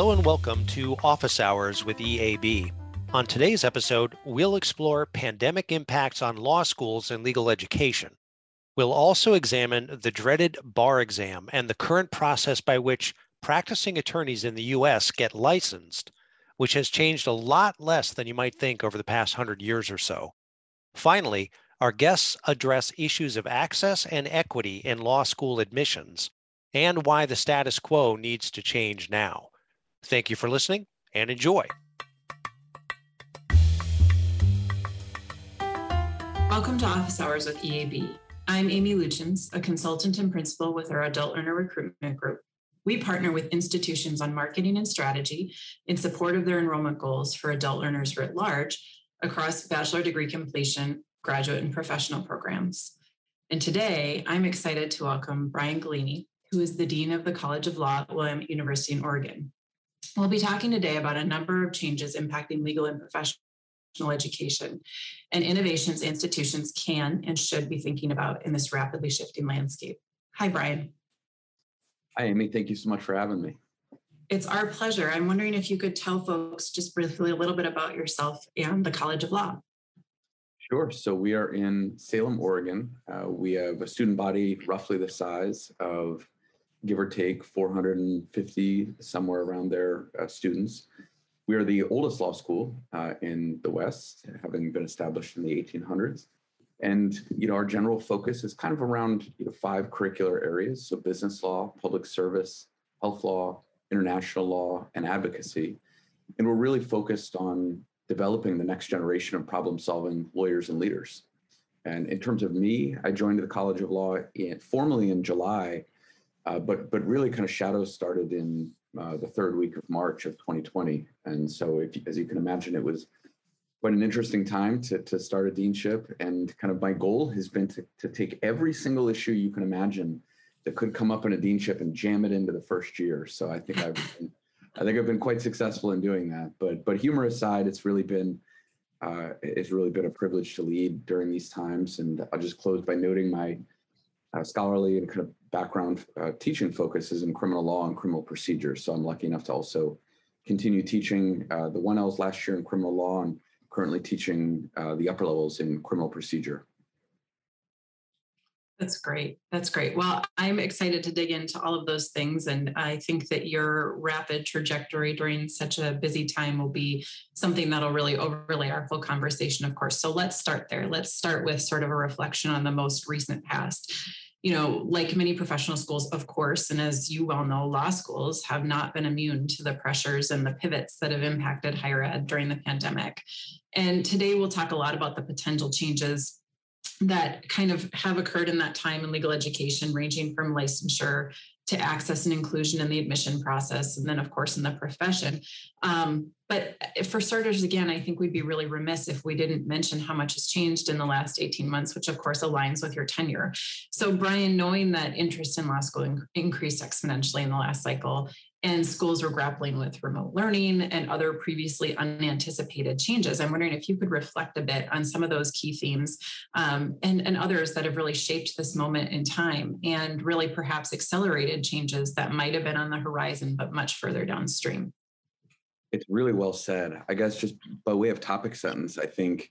Hello and welcome to Office Hours with EAB. On today's episode, we'll explore pandemic impacts on law schools and legal education. We'll also examine the dreaded bar exam and the current process by which practicing attorneys in the US get licensed, which has changed a lot less than you might think over the past hundred years or so. Finally, our guests address issues of access and equity in law school admissions and why the status quo needs to change now. Thank you for listening and enjoy. Welcome to Office Hours with EAB. I'm Amy Luchins, a consultant and principal with our Adult Learner Recruitment Group. We partner with institutions on marketing and strategy in support of their enrollment goals for adult learners writ large across bachelor degree completion, graduate, and professional programs. And today, I'm excited to welcome Brian Gallini, who is the Dean of the College of Law at Willamette University in Oregon. We'll be talking today about a number of changes impacting legal and professional education and innovations institutions can and should be thinking about in this rapidly shifting landscape. Hi, Brian. Hi, Amy. Thank you so much for having me. It's our pleasure. I'm wondering if you could tell folks just briefly a little bit about yourself and the College of Law. Sure. So we are in Salem, Oregon. Uh, we have a student body roughly the size of give or take 450, somewhere around there, uh, students. We are the oldest law school uh, in the West, having been established in the 1800s. And you know, our general focus is kind of around you know, five curricular areas: so business law, public service, health law, international law, and advocacy. And we're really focused on developing the next generation of problem-solving lawyers and leaders. And in terms of me, I joined the College of Law in, formally in July, uh, but but really kind of shadows started in uh, the third week of March of 2020. And so, as you can imagine, it was quite an interesting time to, to start a deanship. And kind of my goal has been to, to take every single issue you can imagine that could come up in a deanship and jam it into the first year. So I think I've been, I think I've been quite successful in doing that. But but humor aside, it's really been uh, it's really been a privilege to lead during these times. And I'll just close by noting my uh, scholarly and kind of background uh, teaching focuses in criminal law and criminal procedure. So I'm lucky enough to also continue teaching uh, the 1Ls last year in criminal law and currently teaching uh, the upper levels in criminal procedure. That's great. That's great. Well, I'm excited to dig into all of those things. And I think that your rapid trajectory during such a busy time will be something that'll really overlay our full conversation, of course. So let's start there. Let's start with sort of a reflection on the most recent past you know, like many professional schools, of course, and as you well know, law schools have not been immune to the pressures and the pivots that have impacted higher ed during the pandemic. And today we'll talk a lot about the potential changes that kind of have occurred in that time in legal education, ranging from licensure to access and inclusion in the admission process, and then, of course, in the profession. Um, but for starters, again, I think we'd be really remiss if we didn't mention how much has changed in the last 18 months, which of course aligns with your tenure. So, Brian, knowing that interest in law school increased exponentially in the last cycle, and schools were grappling with remote learning and other previously unanticipated changes. I'm wondering if you could reflect a bit on some of those key themes um, and, and others that have really shaped this moment in time and really perhaps accelerated changes that might have been on the horizon, but much further downstream. It's really well said. I guess just by way of topic sentence, I think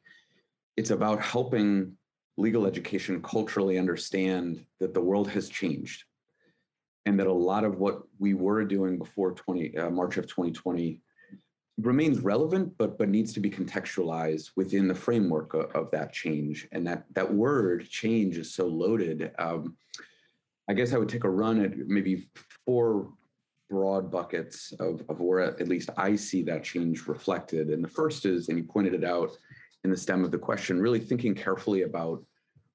it's about helping legal education culturally understand that the world has changed and that a lot of what we were doing before 20 uh, March of 2020 remains relevant, but but needs to be contextualized within the framework of, of that change. And that that word change is so loaded. Um, I guess I would take a run at maybe four broad buckets of, of where at least I see that change reflected. And the first is, and you pointed it out in the stem of the question, really thinking carefully about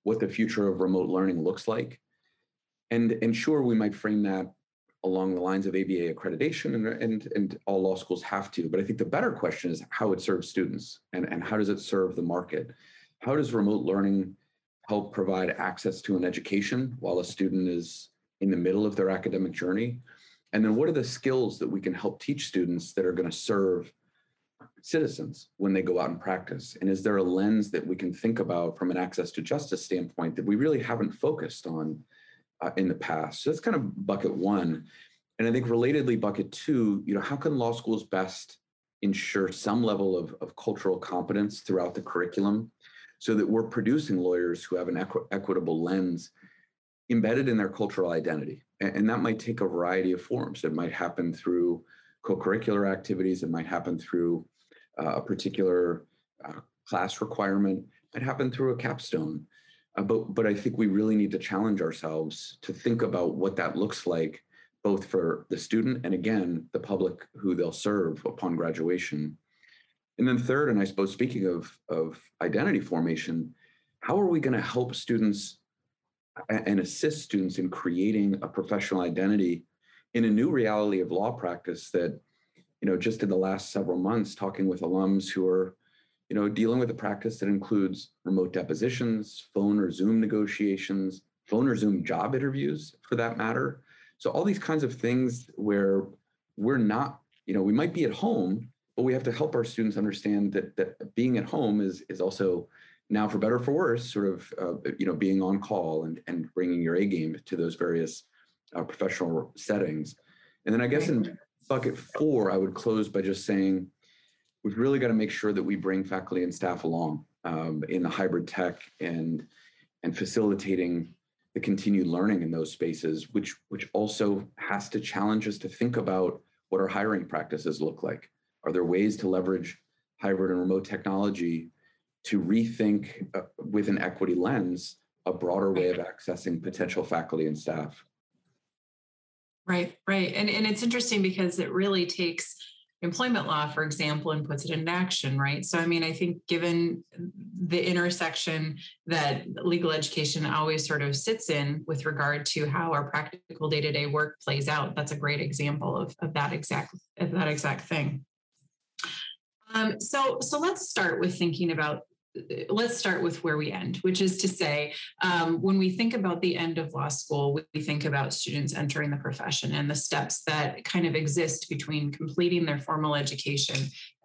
what the future of remote learning looks like and, and sure, we might frame that along the lines of ABA accreditation, and, and, and all law schools have to. But I think the better question is how it serves students and, and how does it serve the market? How does remote learning help provide access to an education while a student is in the middle of their academic journey? And then what are the skills that we can help teach students that are going to serve citizens when they go out and practice? And is there a lens that we can think about from an access to justice standpoint that we really haven't focused on in the past. So that's kind of bucket one. And I think relatedly, bucket two, you know, how can law schools best ensure some level of, of cultural competence throughout the curriculum so that we're producing lawyers who have an equi- equitable lens embedded in their cultural identity. And, and, that might take a variety of forms. It might happen through co-curricular activities. It might happen through uh, a particular uh, class requirement. It might happen through a capstone. Uh, but, but I think we really need to challenge ourselves to think about what that looks like, both for the student and again, the public who they'll serve upon graduation. And then third, and I suppose speaking of, of identity formation, how are we going to help students and assist students in creating a professional identity in a new reality of law practice that, you know, just in the last several months, talking with alums who are, you know, dealing with a practice that includes remote depositions, phone or Zoom negotiations, phone or Zoom job interviews for that matter. So all these kinds of things where we're not, you know, we might be at home, but we have to help our students understand that that being at home is is also now for better for worse sort of uh, you know being on call and and bringing your a game to those various uh, professional settings and then i guess in bucket four i would close by just saying we've really got to make sure that we bring faculty and staff along um, in the hybrid tech and and facilitating the continued learning in those spaces which which also has to challenge us to think about what our hiring practices look like are there ways to leverage hybrid and remote technology to rethink uh, with an equity lens a broader way of accessing potential faculty and staff? Right, right. And, and it's interesting because it really takes employment law, for example, and puts it into action, right? So, I mean, I think given the intersection that legal education always sort of sits in with regard to how our practical day-to-day work plays out, that's a great example of, of that exact of that exact thing. Um, so, so let's start with thinking about let's start with where we end, which is to say, um, when we think about the end of law school, we think about students entering the profession and the steps that kind of exist between completing their formal education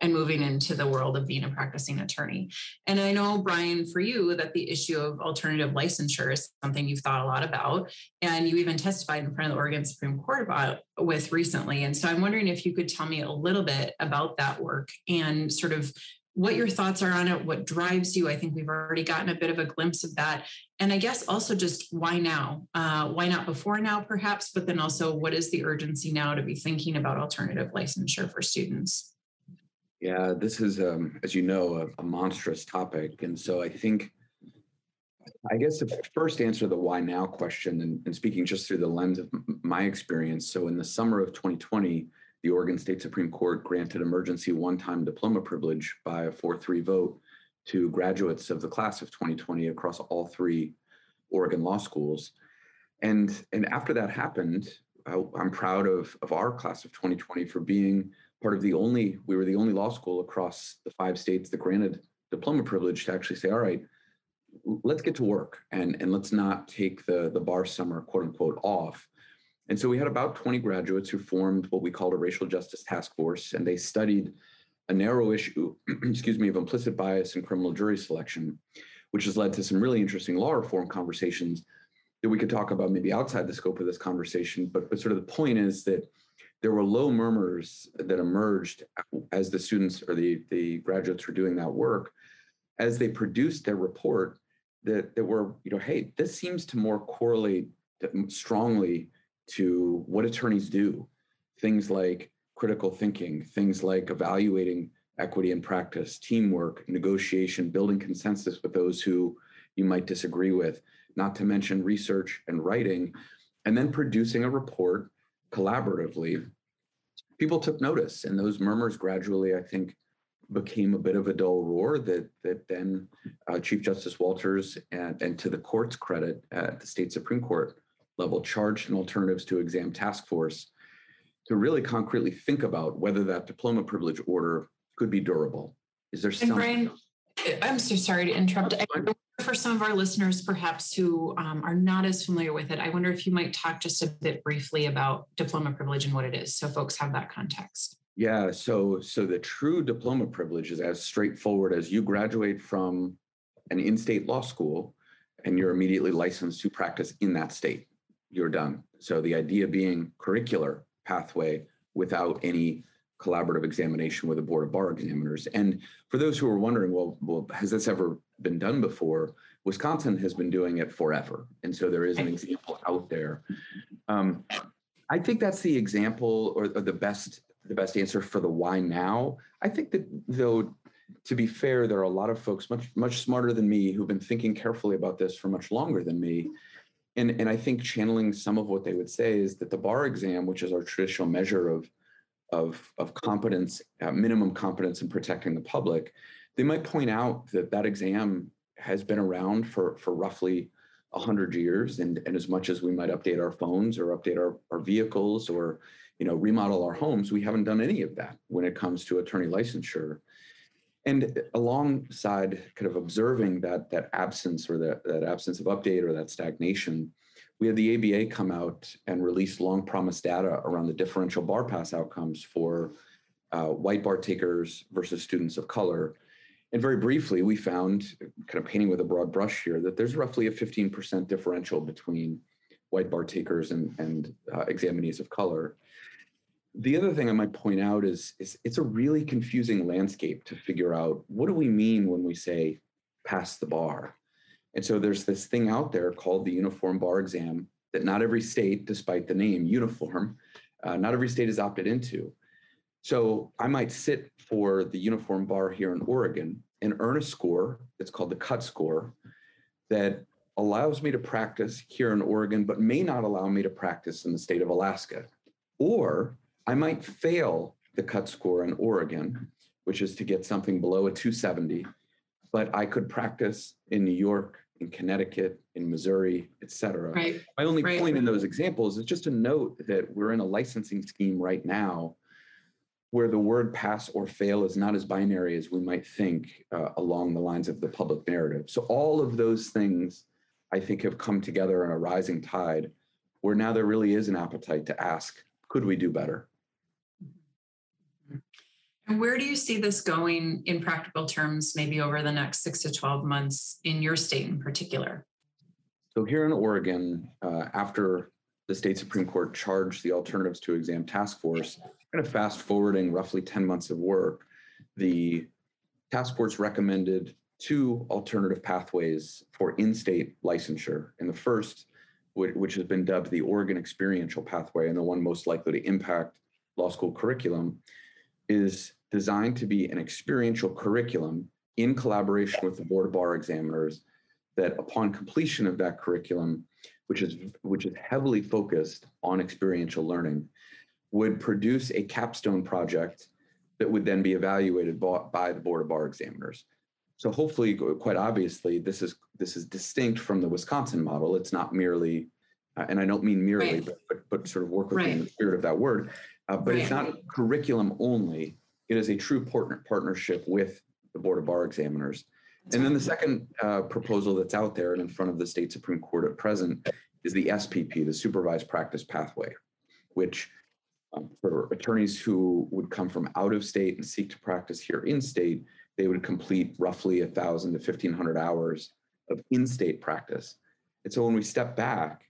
and moving into the world of being a practicing attorney. And I know, Brian, for you, that the issue of alternative licensure is something you've thought a lot about, and you even testified in front of the Oregon Supreme Court about with recently. And so I'm wondering if you could tell me a little bit about that work and sort of what your thoughts are on it, what drives you. I think we've already gotten a bit of a glimpse of that. And I guess also just why now? Uh, why not before now, perhaps? But then also, what is the urgency now to be thinking about alternative licensure for students? Yeah, this is, um, as you know, a, a monstrous topic. And so I think, I guess, the first answer the why now question and, and speaking just through the lens of my experience. So in the summer of 2020, the Oregon State Supreme Court granted emergency one-time diploma privilege by a 4-3 vote to graduates of the class of 2020 across all three Oregon law schools. And, and after that happened, I, I'm proud of, of our class of 2020 for being part of the only, we were the only law school across the five states that granted diploma privilege to actually say, all right, let's get to work and, and let's not take the, the bar summer quote unquote off and so we had about 20 graduates who formed what we called a racial justice task force, and they studied a narrow issue, excuse me, of implicit bias in criminal jury selection, which has led to some really interesting law reform conversations that we could talk about maybe outside the scope of this conversation. But, but sort of the point is that there were low murmurs that emerged as the students or the, the graduates were doing that work, as they produced their report that, that were, you know, hey, this seems to more correlate strongly to what attorneys do things like critical thinking, things like evaluating equity in practice, teamwork, negotiation, building consensus with those who you might disagree with, not to mention research and writing, and then producing a report collaboratively. People took notice, and those murmurs gradually, I think, became a bit of a dull roar that that then uh, Chief Justice Walters and, and to the court's credit at the state Supreme Court level charged an alternatives to exam task force to really concretely think about whether that diploma privilege order could be durable. Is there some? Brian, I'm so sorry to interrupt. For some of our listeners, perhaps who um, are not as familiar with it, I wonder if you might talk just a bit briefly about diploma privilege and what it is, so folks have that context. Yeah, so so the true diploma privilege is as straightforward as you graduate from an in-state law school and you're immediately licensed to practice in that state you're done. So the idea being curricular pathway without any collaborative examination with a board of bar examiners. And for those who are wondering, well, well, has this ever been done before? Wisconsin has been doing it forever. And so there is an example out there. Um, I think that's the example or, or the best the best answer for the why now. I think that though, to be fair, there are a lot of folks much much smarter than me who've been thinking carefully about this for much longer than me. And, and I think channeling some of what they would say is that the bar exam, which is our traditional measure of, of, of competence, uh, minimum competence in protecting the public, they might point out that that exam has been around for, for roughly 100 years. And, and as much as we might update our phones or update our, our vehicles or you know, remodel our homes, we haven't done any of that when it comes to attorney licensure. And alongside kind of observing that that absence or that, that absence of update or that stagnation, we had the ABA come out and release long promised data around the differential bar pass outcomes for uh, white bar takers versus students of color. And very briefly, we found, kind of painting with a broad brush here, that there's roughly a 15% differential between white bar takers and, and uh, examinees of color. The other thing I might point out is, is it's a really confusing landscape to figure out what do we mean when we say pass the bar? And so there's this thing out there called the uniform bar exam that not every state, despite the name uniform, uh, not every state is opted into. So I might sit for the uniform bar here in Oregon and earn a score that's called the cut score that allows me to practice here in Oregon, but may not allow me to practice in the state of Alaska. Or I might fail the cut score in Oregon, which is to get something below a 270, but I could practice in New York, in Connecticut, in Missouri, et cetera. Right. My only Right. point in those examples is just to note that we're in a licensing scheme right now where the word pass or fail is not as binary as we might think uh, along the lines of the public narrative. So all of those things I think have come together in a rising tide where now there really is an appetite to ask, could we do better? Where do you see this going in practical terms, maybe over the next six to 12 months in your state in particular? So here in Oregon, uh, after the state Supreme Court charged the Alternatives to Exam Task Force, kind of fast forwarding roughly 10 months of work, the task force recommended two alternative pathways for in-state licensure. And the first, which has been dubbed the Oregon Experiential Pathway, and the one most likely to impact law school curriculum, is designed to be an experiential curriculum in collaboration with the Board of Bar Examiners that upon completion of that curriculum, which is which is heavily focused on experiential learning, would produce a capstone project that would then be evaluated by, the Board of Bar Examiners. So hopefully, quite obviously, this is this is distinct from the Wisconsin model. It's not merely, uh, and I don't mean merely, Right. but, but but sort of work within Right. the spirit of that word. Uh, but it's not curriculum only. It is a true partner partnership with the Board of Bar Examiners. And then the second uh, proposal that's out there and in front of the state Supreme Court at present is the SPP, the Supervised Practice Pathway, which um, for attorneys who would come from out of state and seek to practice here in state, they would complete roughly a thousand to fifteen hundred hours of in-state practice. And so when we step back,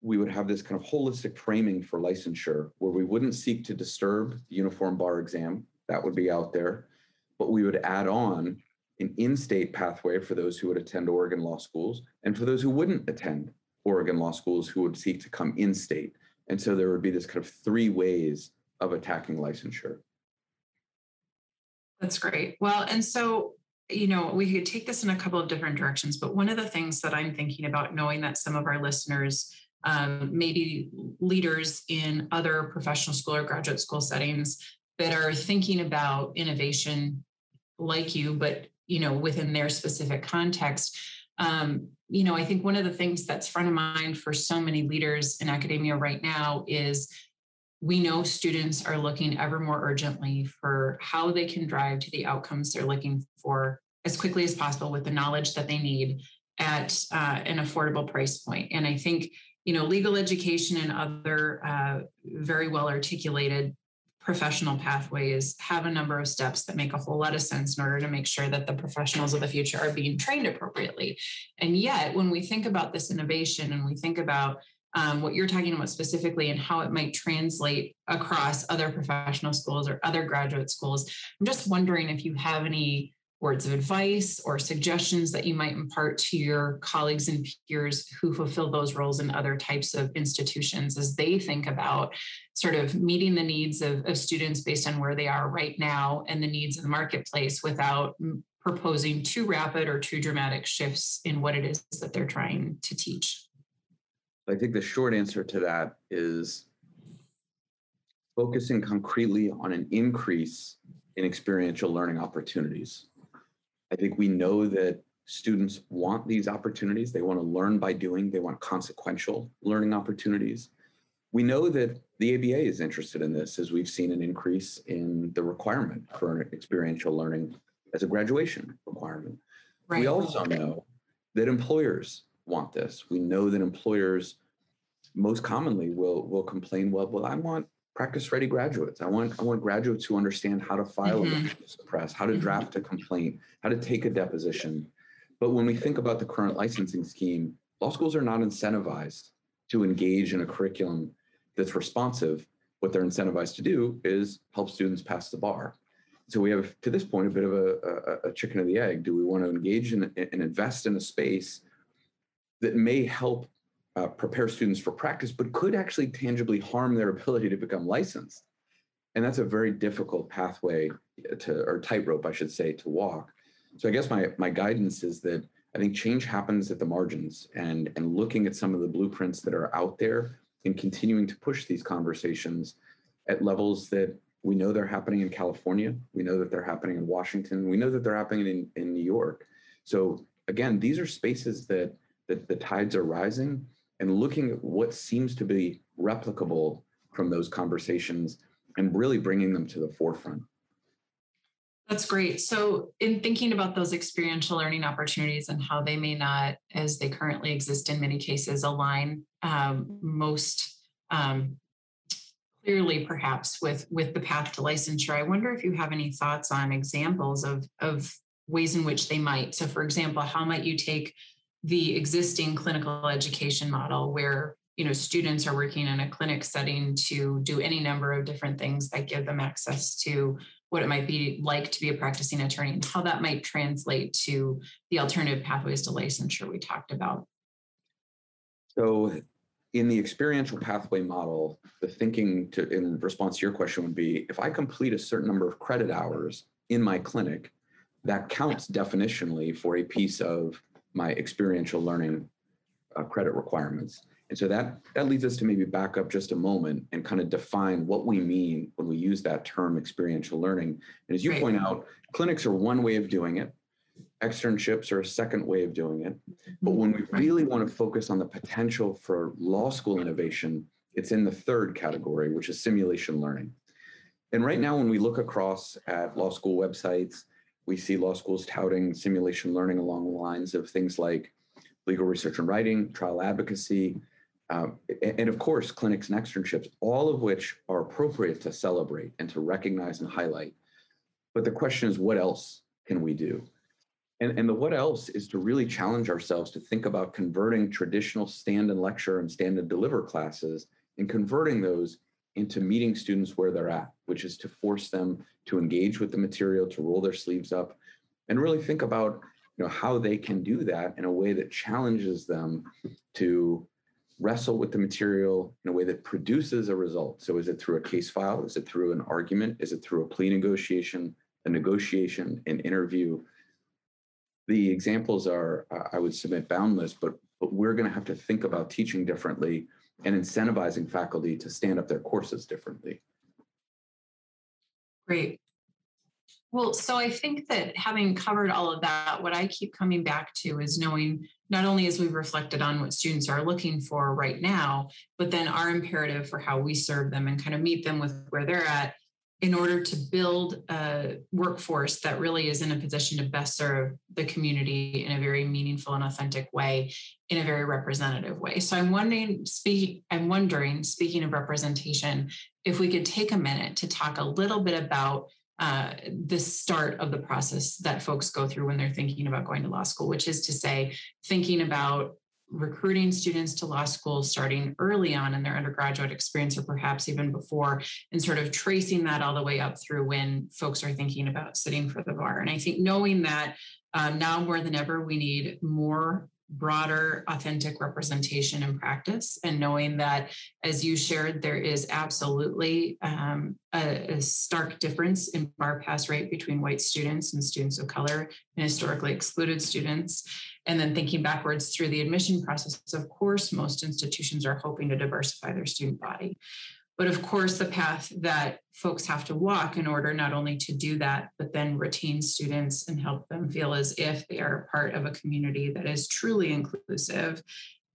we would have this kind of holistic framing for licensure where we wouldn't seek to disturb the uniform bar exam. That would be out there. But we would add on an in-state pathway for those who would attend Oregon law schools and for those who wouldn't attend Oregon law schools who would seek to come in-state. And so there would be this kind of three ways of attacking licensure. That's great. Well, and so, you know, we could take this in a couple of different directions, but one of the things that I'm thinking about, knowing that some of our listeners, um, maybe leaders in other professional school or graduate school settings that are thinking about innovation like you, but, you know, within their specific context. Um, you know, I think one of the things that's front of mind for so many leaders in academia right now is we know students are looking ever more urgently for how they can drive to the outcomes they're looking for as quickly as possible with the knowledge that they need at uh, an affordable price point. And I think, you know, legal education and other uh, very well articulated professional pathways have a number of steps that make a whole lot of sense in order to make sure that the professionals of the future are being trained appropriately. And yet, when we think about this innovation and we think about um, what you're talking about specifically and how it might translate across other professional schools or other graduate schools. I'm just wondering if you have any words of advice or suggestions that you might impart to your colleagues and peers who fulfill those roles in other types of institutions as they think about sort of meeting the needs of, of students based on where they are right now and the needs of the marketplace without proposing too rapid or too dramatic shifts in what it is that they're trying to teach. I think the short answer to that is focusing concretely on an increase in experiential learning opportunities. I think we know that students want these opportunities. They want to learn by doing, they want consequential learning opportunities. We know that the ABA is interested in this as we've seen an increase in the requirement for experiential learning as a graduation requirement. Right. We also know that employers want this. We know that employers most commonly will will complain, well, well, I want practice ready graduates. I want I want graduates who understand how to file mm-hmm. a motion to suppress, how to mm-hmm. draft a complaint, how to take a deposition. But when we think about the current licensing scheme, law schools are not incentivized to engage in a curriculum that's responsive. What they're incentivized to do is help students pass the bar. So we have, to this point, a bit of a, a, a chicken of the egg. Do we want to engage in and invest in a space that may help uh, prepare students for practice, but could actually tangibly harm their ability to become licensed. And that's a very difficult pathway to, or tightrope, I should say, to walk. So I guess my my guidance is that I think change happens at the margins, and and looking at some of the blueprints that are out there, and continuing to push these conversations at levels that we know they're happening in California, we know that they're happening in Washington, we know that they're happening in, in New York. So again, these are spaces that that the tides are rising and looking at what seems to be replicable from those conversations and really bringing them to the forefront. That's great. So, in thinking about those experiential learning opportunities and how they may not, as they currently exist in many cases, align um, most um, clearly, perhaps with with the path to licensure, I wonder if you have any thoughts on examples of of ways in which they might. So, for example, how might you take the existing clinical education model where you know students are working in a clinic setting to do any number of different things that give them access to what it might be like to be a practicing attorney and how that might translate to the alternative pathways to licensure we talked about. So in the experiential pathway model the thinking to in response to your question would be if i complete a certain number of credit hours in my clinic that counts definitionally for a piece of my experiential learning uh, credit requirements. And so that that leads us to maybe back up just a moment and kind of define what we mean when we use that term experiential learning. And as you right. point out, clinics are one way of doing it. Externships are a second way of doing it. But when we really want to focus on the potential for law school innovation, it's in the third category, which is simulation learning. And right now, when we look across at law school websites, we see law schools touting simulation learning along the lines of things like legal research and writing, trial advocacy, uh, and of course, clinics and externships, all of which are appropriate to celebrate and to recognize and highlight. But the question is, what else can we do? And, and the what else is to really challenge ourselves to think about converting traditional stand and lecture and stand and deliver classes and converting those into meeting students where they're at, which is to force them to engage with the material, to roll their sleeves up, and really think about you know how they can do that in a way that challenges them to wrestle with the material in a way that produces a result. So is it through a case file? Is it through an argument? Is it through a plea negotiation, a negotiation, an interview? The examples are, I would submit, boundless, but, but we're going to have to think about teaching differently and incentivizing faculty to stand up their courses differently. Great. Well, so I think that having covered all of that, what I keep coming back to is knowing not only as we've reflected on what students are looking for right now, but then our imperative for how we serve them and kind of meet them with where they're at in order to build a workforce that really is in a position to best serve the community in a very meaningful and authentic way in a very representative way. So i'm wondering speak i'm wondering speaking of representation if we could take a minute to talk a little bit about uh, the start of the process that folks go through when they're thinking about going to law school which is to say thinking about recruiting students to law school starting early on in their undergraduate experience or perhaps even before and sort of tracing that all the way up through when folks are thinking about sitting for the bar. And i think knowing that um, now more than ever we need more broader authentic representation in practice and knowing that as you shared there is absolutely um, a, a, stark difference in bar pass rate between white students and students of color and historically excluded students and then thinking backwards through the admission process of course most institutions are hoping to diversify their student body. But of course, the path that folks have to walk in order not only to do that, but then retain students and help them feel as if they are part of a community that is truly inclusive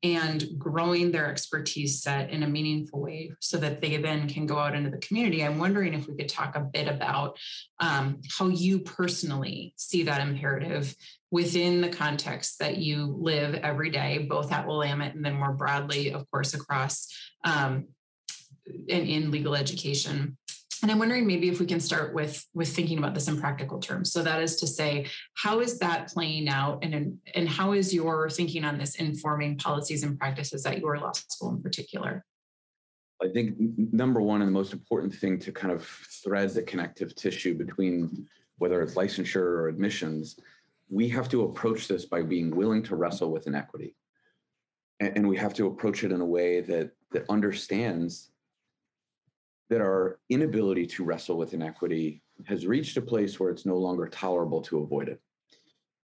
and growing their expertise set in a meaningful way so that they then can go out into the community. I'm wondering if we could talk a bit about um, how you personally see that imperative within the context that you live every day, both at Willamette and then more broadly, of course, across um, in, in legal education. And I'm wondering maybe if we can start with with thinking about this in practical terms. So that is to say, how is that playing out, and and how is your thinking on this informing policies and practices at your law school in particular? I think number one and the most important thing to kind of thread the connective tissue between whether it's licensure or admissions, we have to approach this by being willing to wrestle with inequity, and, and we have to approach it in a way that that understands that our inability to wrestle with inequity has reached a place where it's no longer tolerable to avoid it.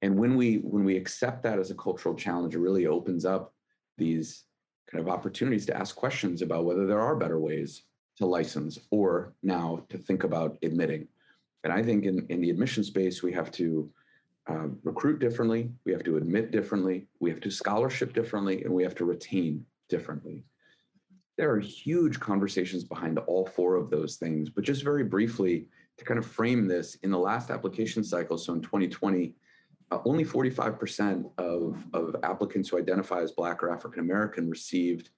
And when we when we accept that as a cultural challenge, it really opens up these kind of opportunities to ask questions about whether there are better ways to license or now to think about admitting. And I think in, in the admission space, we have to uh, recruit differently, we have to admit differently, we have to scholarship differently, and we have to retain differently there are huge conversations behind all four of those things. But just very briefly, to kind of frame this, in the last application cycle, so in 2020, uh, only 45% of, of applicants who identify as Black or African American received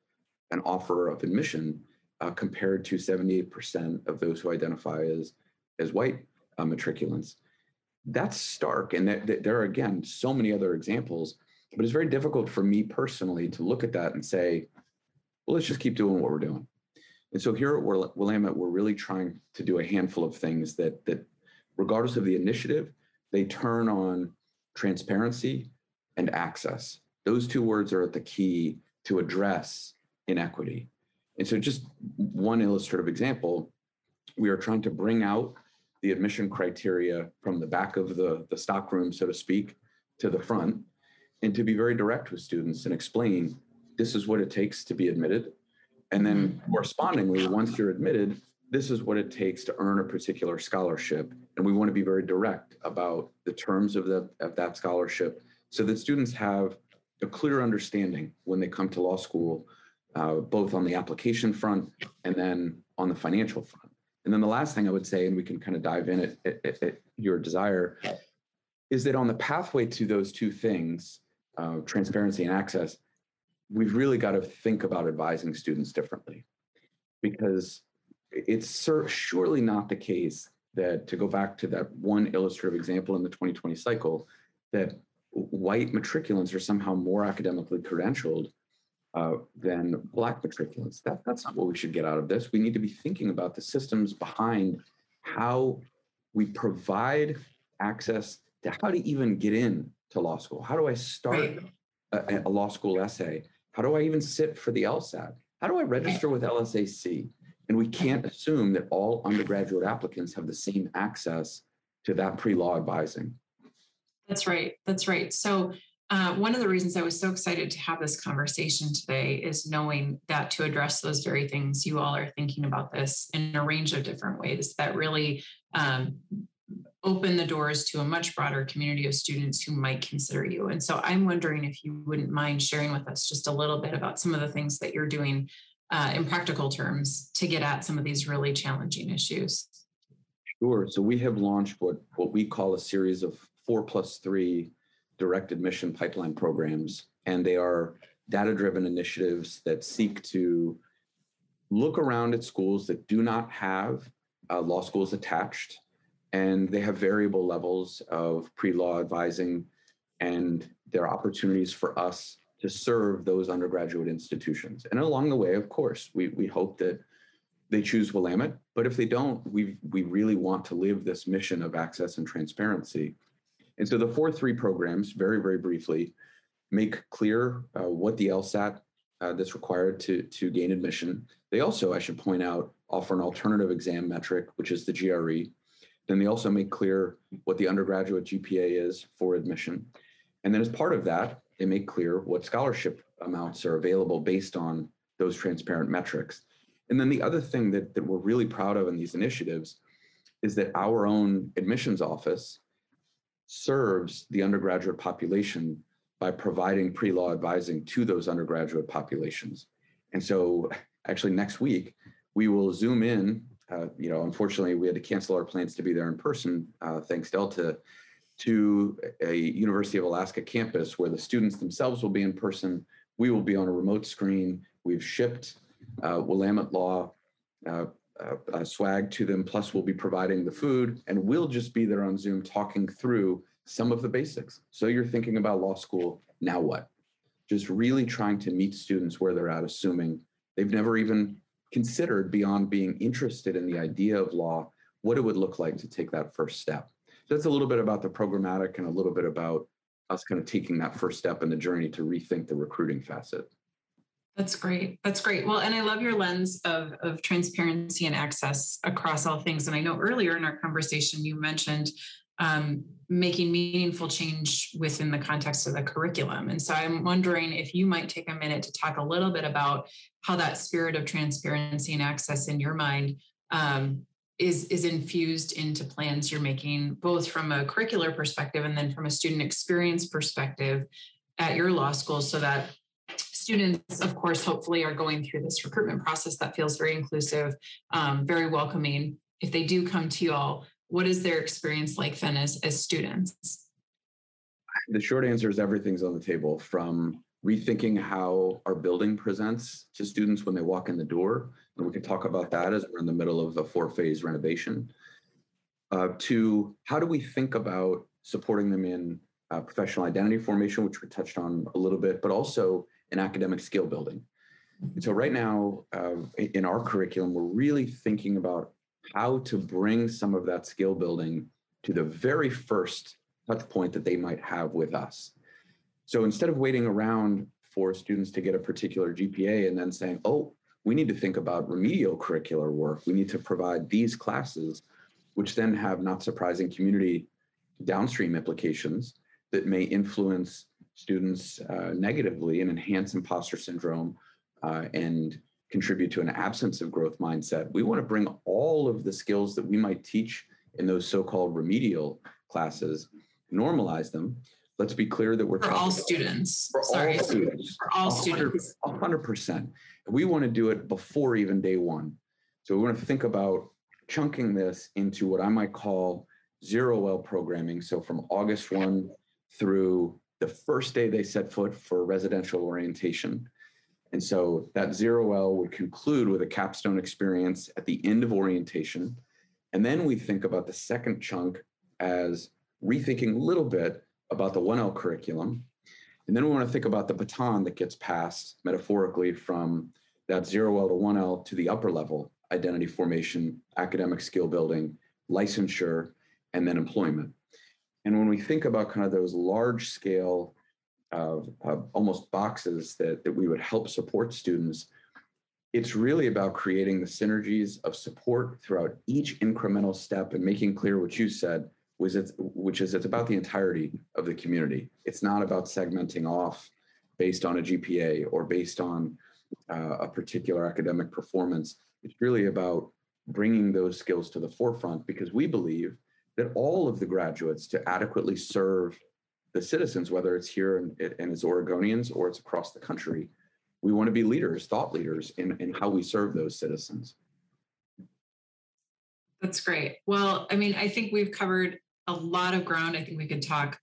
an offer of admission, uh, compared to 78% of those who identify as, as white uh, matriculants. That's stark. And there are, again, so many other examples, but it's very difficult for me personally to look at that and say, well, let's just keep doing what we're doing. And so here at Willamette, we're really trying to do a handful of things that that, regardless of the initiative, they turn on transparency and access. Those two words are at the key to address inequity. And so, just one illustrative example, we are trying to bring out the admission criteria from the back of the, the stock room, so to speak, to the front, and to be very direct with students and explain this is what it takes to be admitted. And then mm-hmm. correspondingly, once you're admitted, this is what it takes to earn a particular scholarship. And we want to be very direct about the terms of, the, of that scholarship so that students have a clear understanding when they come to law school, uh, both on the application front and then on the financial front. And then the last thing I would say, and we can kind of dive in at, at, at your desire, is that on the pathway to those two things, uh, transparency and access, we've really got to think about advising students differently. Because it's surely not the case that to go back to that one illustrative example in the 2020 cycle that white matriculants are somehow more academically credentialed uh, than black matriculants. That, that's not what we should get out of this. We need to be thinking about the systems behind how we provide access to how to even get in to law school. How do i start a, a law school essay how do I even sit for the LSAT? How do I register with LSAC? And we can't assume that all undergraduate applicants have the same access to that pre law advising. That's right. That's right. So, uh, one of the reasons I was so excited to have this conversation today is knowing that to address those very things, you all are thinking about this in a range of different ways that really um, open the doors to a much broader community of students who might consider you. And so I'm wondering if you wouldn't mind sharing with us just a little bit about some of the things that you're doing uh, in practical terms to get at some of these really challenging issues. Sure. So we have launched what, what we call a series of four plus three direct admission pipeline programs. And they are data driven initiatives that seek to look around at schools that do not have uh, law schools attached and they have variable levels of pre-law advising and there are opportunities for us to serve those undergraduate institutions. And along the way, of course, we, we hope that they choose Willamette, but if they don't, we, we really want to live this mission of access and transparency. And so the four three programs, very, very briefly, make clear uh, what the LSAT uh, that's required to, to gain admission. They also, I should point out, offer an alternative exam metric, which is the GRE. Then they also make clear what the undergraduate GPA is for admission. And then as part of that, they make clear what scholarship amounts are available based on those transparent metrics. And then the other thing that, that we're really proud of in these initiatives is that our own admissions office serves the undergraduate population by providing pre-law advising to those undergraduate populations. And so actually next week, we will zoom in. Uh, you know, unfortunately, we had to cancel our plans to be there in person, uh, thanks Delta, to a University of Alaska campus where the students themselves will be in person. We will be on a remote screen. We've shipped uh, Willamette Law uh, uh, swag to them, plus we'll be providing the food, and we'll just be there on Zoom talking through some of the basics. So you're thinking about law school, now what? Just really trying to meet students where they're at, assuming they've never even considered beyond being interested in the idea of law, what it would look like to take that first step. So that's a little bit about the programmatic and a little bit about us kind of taking that first step in the journey to rethink the recruiting facet. That's great. That's great. Well, and I love your lens of, of transparency and access across all things. And I know earlier in our conversation, you mentioned um, making meaningful change within the context of the curriculum. And so I'm wondering if you might take a minute to talk a little bit about how that spirit of transparency and access in your mind um, is, is infused into plans you're making, both from a curricular perspective and then from a student experience perspective at your law school, so that students, of course, hopefully are going through this recruitment process that feels very inclusive, um, very welcoming. If they do come to you all, what is their experience like then as, as students? The short answer is everything's on the table from rethinking how our building presents to students when they walk in the door. And we can talk about that as we're in the middle of a four phase renovation. Uh, to how do we think about supporting them in uh, professional identity formation, which we touched on a little bit, but also in academic skill building. And so, right now uh, in our curriculum, we're really thinking about how to bring some of that skill building to the very first touch point that they might have with us. So instead of waiting around for students to get a particular GPA and then saying, oh, we need to think about remedial curricular work. We need to provide these classes, which then have not surprising community downstream implications that may influence students uh, negatively and enhance imposter syndrome uh, and contribute to an absence of growth mindset. We want to bring all of the skills that we might teach in those so-called remedial classes, normalize them. Let's be clear that we're for all students. For Sorry. all students. For all 100, students. hundred percent. We want to do it before even day one. So we want to think about chunking this into what I might call zero L programming. So from August 1 through the first day they set foot for residential orientation. And so that zero L would conclude with a capstone experience at the end of orientation. And then we think about the second chunk as rethinking a little bit about the 1L curriculum. And then we want to think about the baton that gets passed metaphorically from that zero L to 1L to the upper level identity formation, academic skill building, licensure, and then employment. And when we think about kind of those large scale of, of almost boxes that, that we would help support students, it's really about creating the synergies of support throughout each incremental step and making clear what you said was it, which is it's about the entirety of the community. It's not about segmenting off based on a GPA or based on uh, a particular academic performance. It's really about bringing those skills to the forefront because we believe that all of the graduates to adequately serve the citizens, whether it's here and, and as Oregonians or it's across the country. We want to be leaders, thought leaders in, in how we serve those citizens. That's great. Well, I mean, I think we've covered a lot of ground. I think we could talk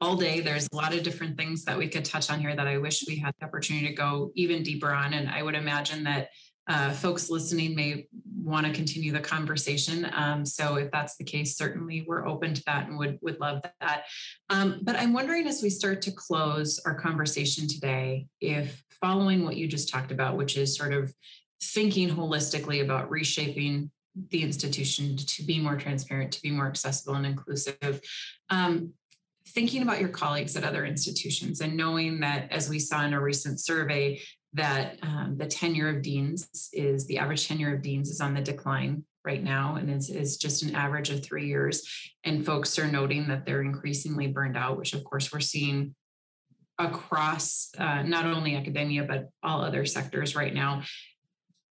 all day. There's a lot of different things that we could touch on here that I wish we had the opportunity to go even deeper on. And I would imagine that uh, folks listening may want to continue the conversation. Um, so if that's the case, certainly we're open to that and would, would love that. Um, but I'm wondering as we start to close our conversation today, if following what you just talked about, which is sort of thinking holistically about reshaping the institution to be more transparent, to be more accessible and inclusive. Um, thinking about your colleagues at other institutions and knowing that, as we saw in a recent survey, that um, the tenure of deans is the average tenure of deans is on the decline right now and is, is just an average of three years. And folks are noting that they're increasingly burned out, which of course we're seeing across uh, not only academia, but all other sectors right now.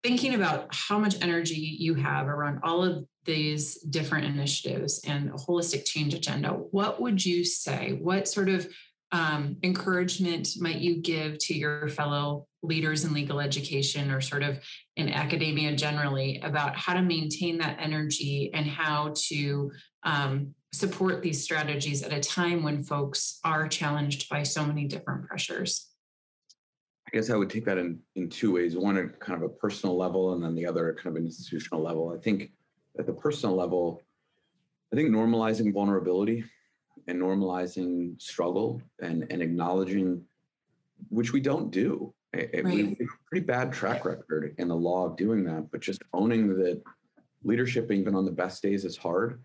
Thinking about how much energy you have around all of these different initiatives and a holistic change agenda, what would you say? What sort of um, encouragement might you give to your fellow leaders in legal education or sort of in academia generally about how to maintain that energy and how to um, support these strategies at a time when folks are challenged by so many different pressures? I guess I would take that in, in two ways. One at kind of a personal level, and then the other at kind of an institutional level. I think at the personal level, I think normalizing vulnerability and normalizing struggle and, and acknowledging, which we don't do. Right. We have a pretty bad track record in the law of doing that, but just owning that leadership, even on the best days, is hard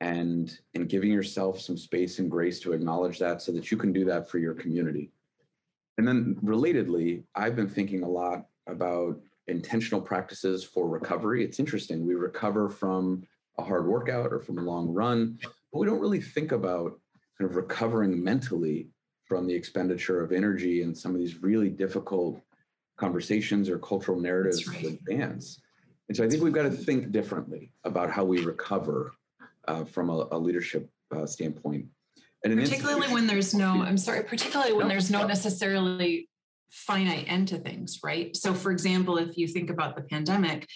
and and giving yourself some space and grace to acknowledge that so that you can do that for your community. And then relatedly, I've been thinking a lot about intentional practices for recovery. It's interesting. We recover from a hard workout or from a long run, but we don't really think about kind of recovering mentally from the expenditure of energy and some of these really difficult conversations or cultural narratives right. advance. And so I think we've got to think differently about how we recover uh, from a, a leadership uh, standpoint. And particularly when there's no, I'm sorry, particularly when there's no necessarily finite end to things, right? So, for example, if you think about the pandemic,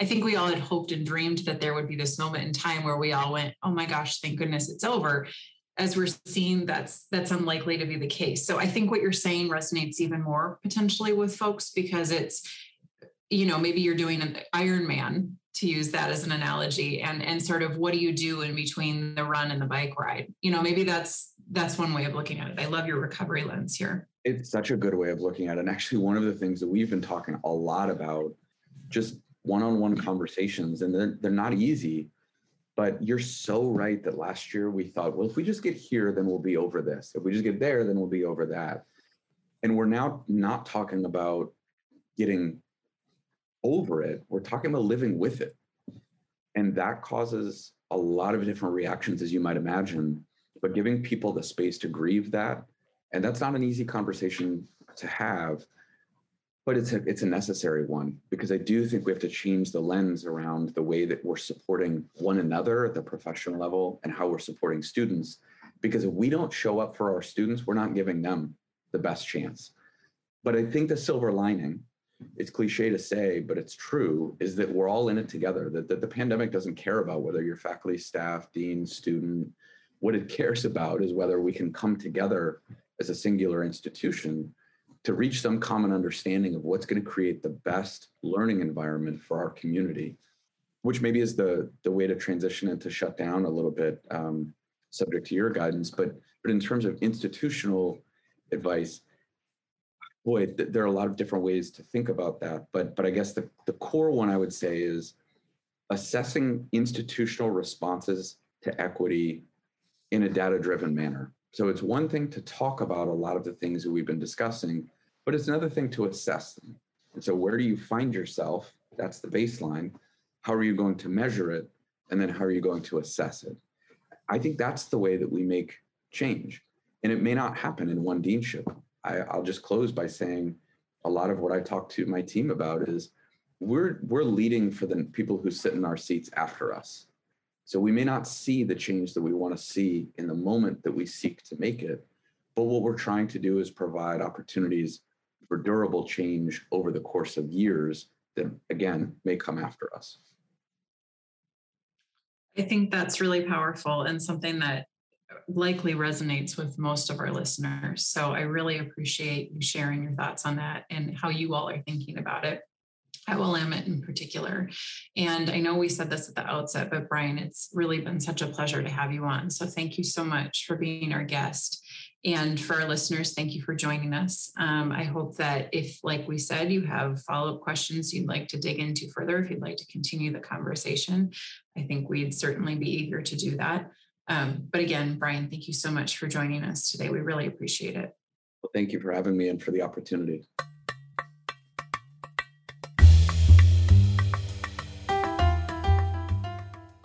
I think we all had hoped and dreamed that there would be this moment in time where we all went, "Oh my gosh, thank goodness it's over." As we're seeing, that's that's unlikely to be the case. So I think what you're saying resonates even more potentially with folks because it's, you know, maybe you're doing an Ironman to use that as an analogy, and and sort of what do you do in between the run and the bike ride? You know, maybe that's that's one way of looking at it. I love your recovery lens here. It's such a good way of looking at it. And actually, one of the things that we've been talking a lot about, just one-on-one mm-hmm. conversations and they're, they're not easy but you're so right that last year we thought well if we just get here then we'll be over this. If we just get there then we'll be over that. And we're now not talking about getting over it we're talking about living with it. And that causes a lot of different reactions as you might imagine but giving people the space to grieve that and that's not an easy conversation to have but it's a it's a necessary one because I do think we have to change the lens around the way that we're supporting one another at the professional level and how we're supporting students. Because if we don't show up for our students, we're not giving them the best chance. But I think the silver lining, it's cliche to say, but it's true, is that we're all in it together. That, that the pandemic doesn't care about whether you're faculty, staff, dean, student. What it cares about is whether we can come together as a singular institution to reach some common understanding of what's going to create the best learning environment for our community, which maybe is the the way to transition and to shut down a little bit, um, subject to your guidance. But but in terms of institutional advice, boy, th- there are a lot of different ways to think about that. But but I guess the the core one I would say is assessing institutional responses to equity in a data driven manner. So it's one thing to talk about a lot of the things that we've been discussing, but it's another thing to assess them. And so where do you find yourself? That's the baseline. How are you going to measure it? And then how are you going to assess it? I think that's the way that we make change. And it may not happen in one deanship. I, I'll just close by saying a lot of what I talk to my team about is we're we're leading for the people who sit in our seats after us. So we may not see the change that we want to see in the moment that we seek to make it, but what we're trying to do is provide opportunities for durable change over the course of years that, again, may come after us. I think that's really powerful and something that likely resonates with most of our listeners. So I really appreciate you sharing your thoughts on that and how you all are thinking about it. At Willamette in particular. And I know we said this at the outset, but Brian, it's really been such a pleasure to have you on. So thank you so much for being our guest. And for our listeners, thank you for joining us. Um, I hope that if, like we said, you have follow up questions you'd like to dig into further, if you'd like to continue the conversation, I think we'd certainly be eager to do that. Um, but again, Brian, thank you so much for joining us today. We really appreciate it. Well, thank you for having me and for the opportunity.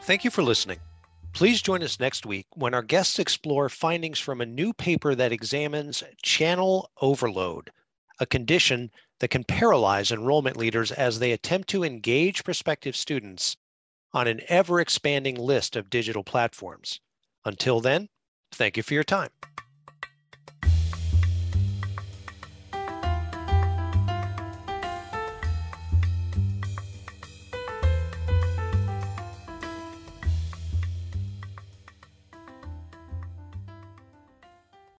Thank you for listening. Please join us next week when our guests explore findings from a new paper that examines channel overload, a condition that can paralyze enrollment leaders as they attempt to engage prospective students on an ever expanding list of digital platforms. Until then, thank you for your time.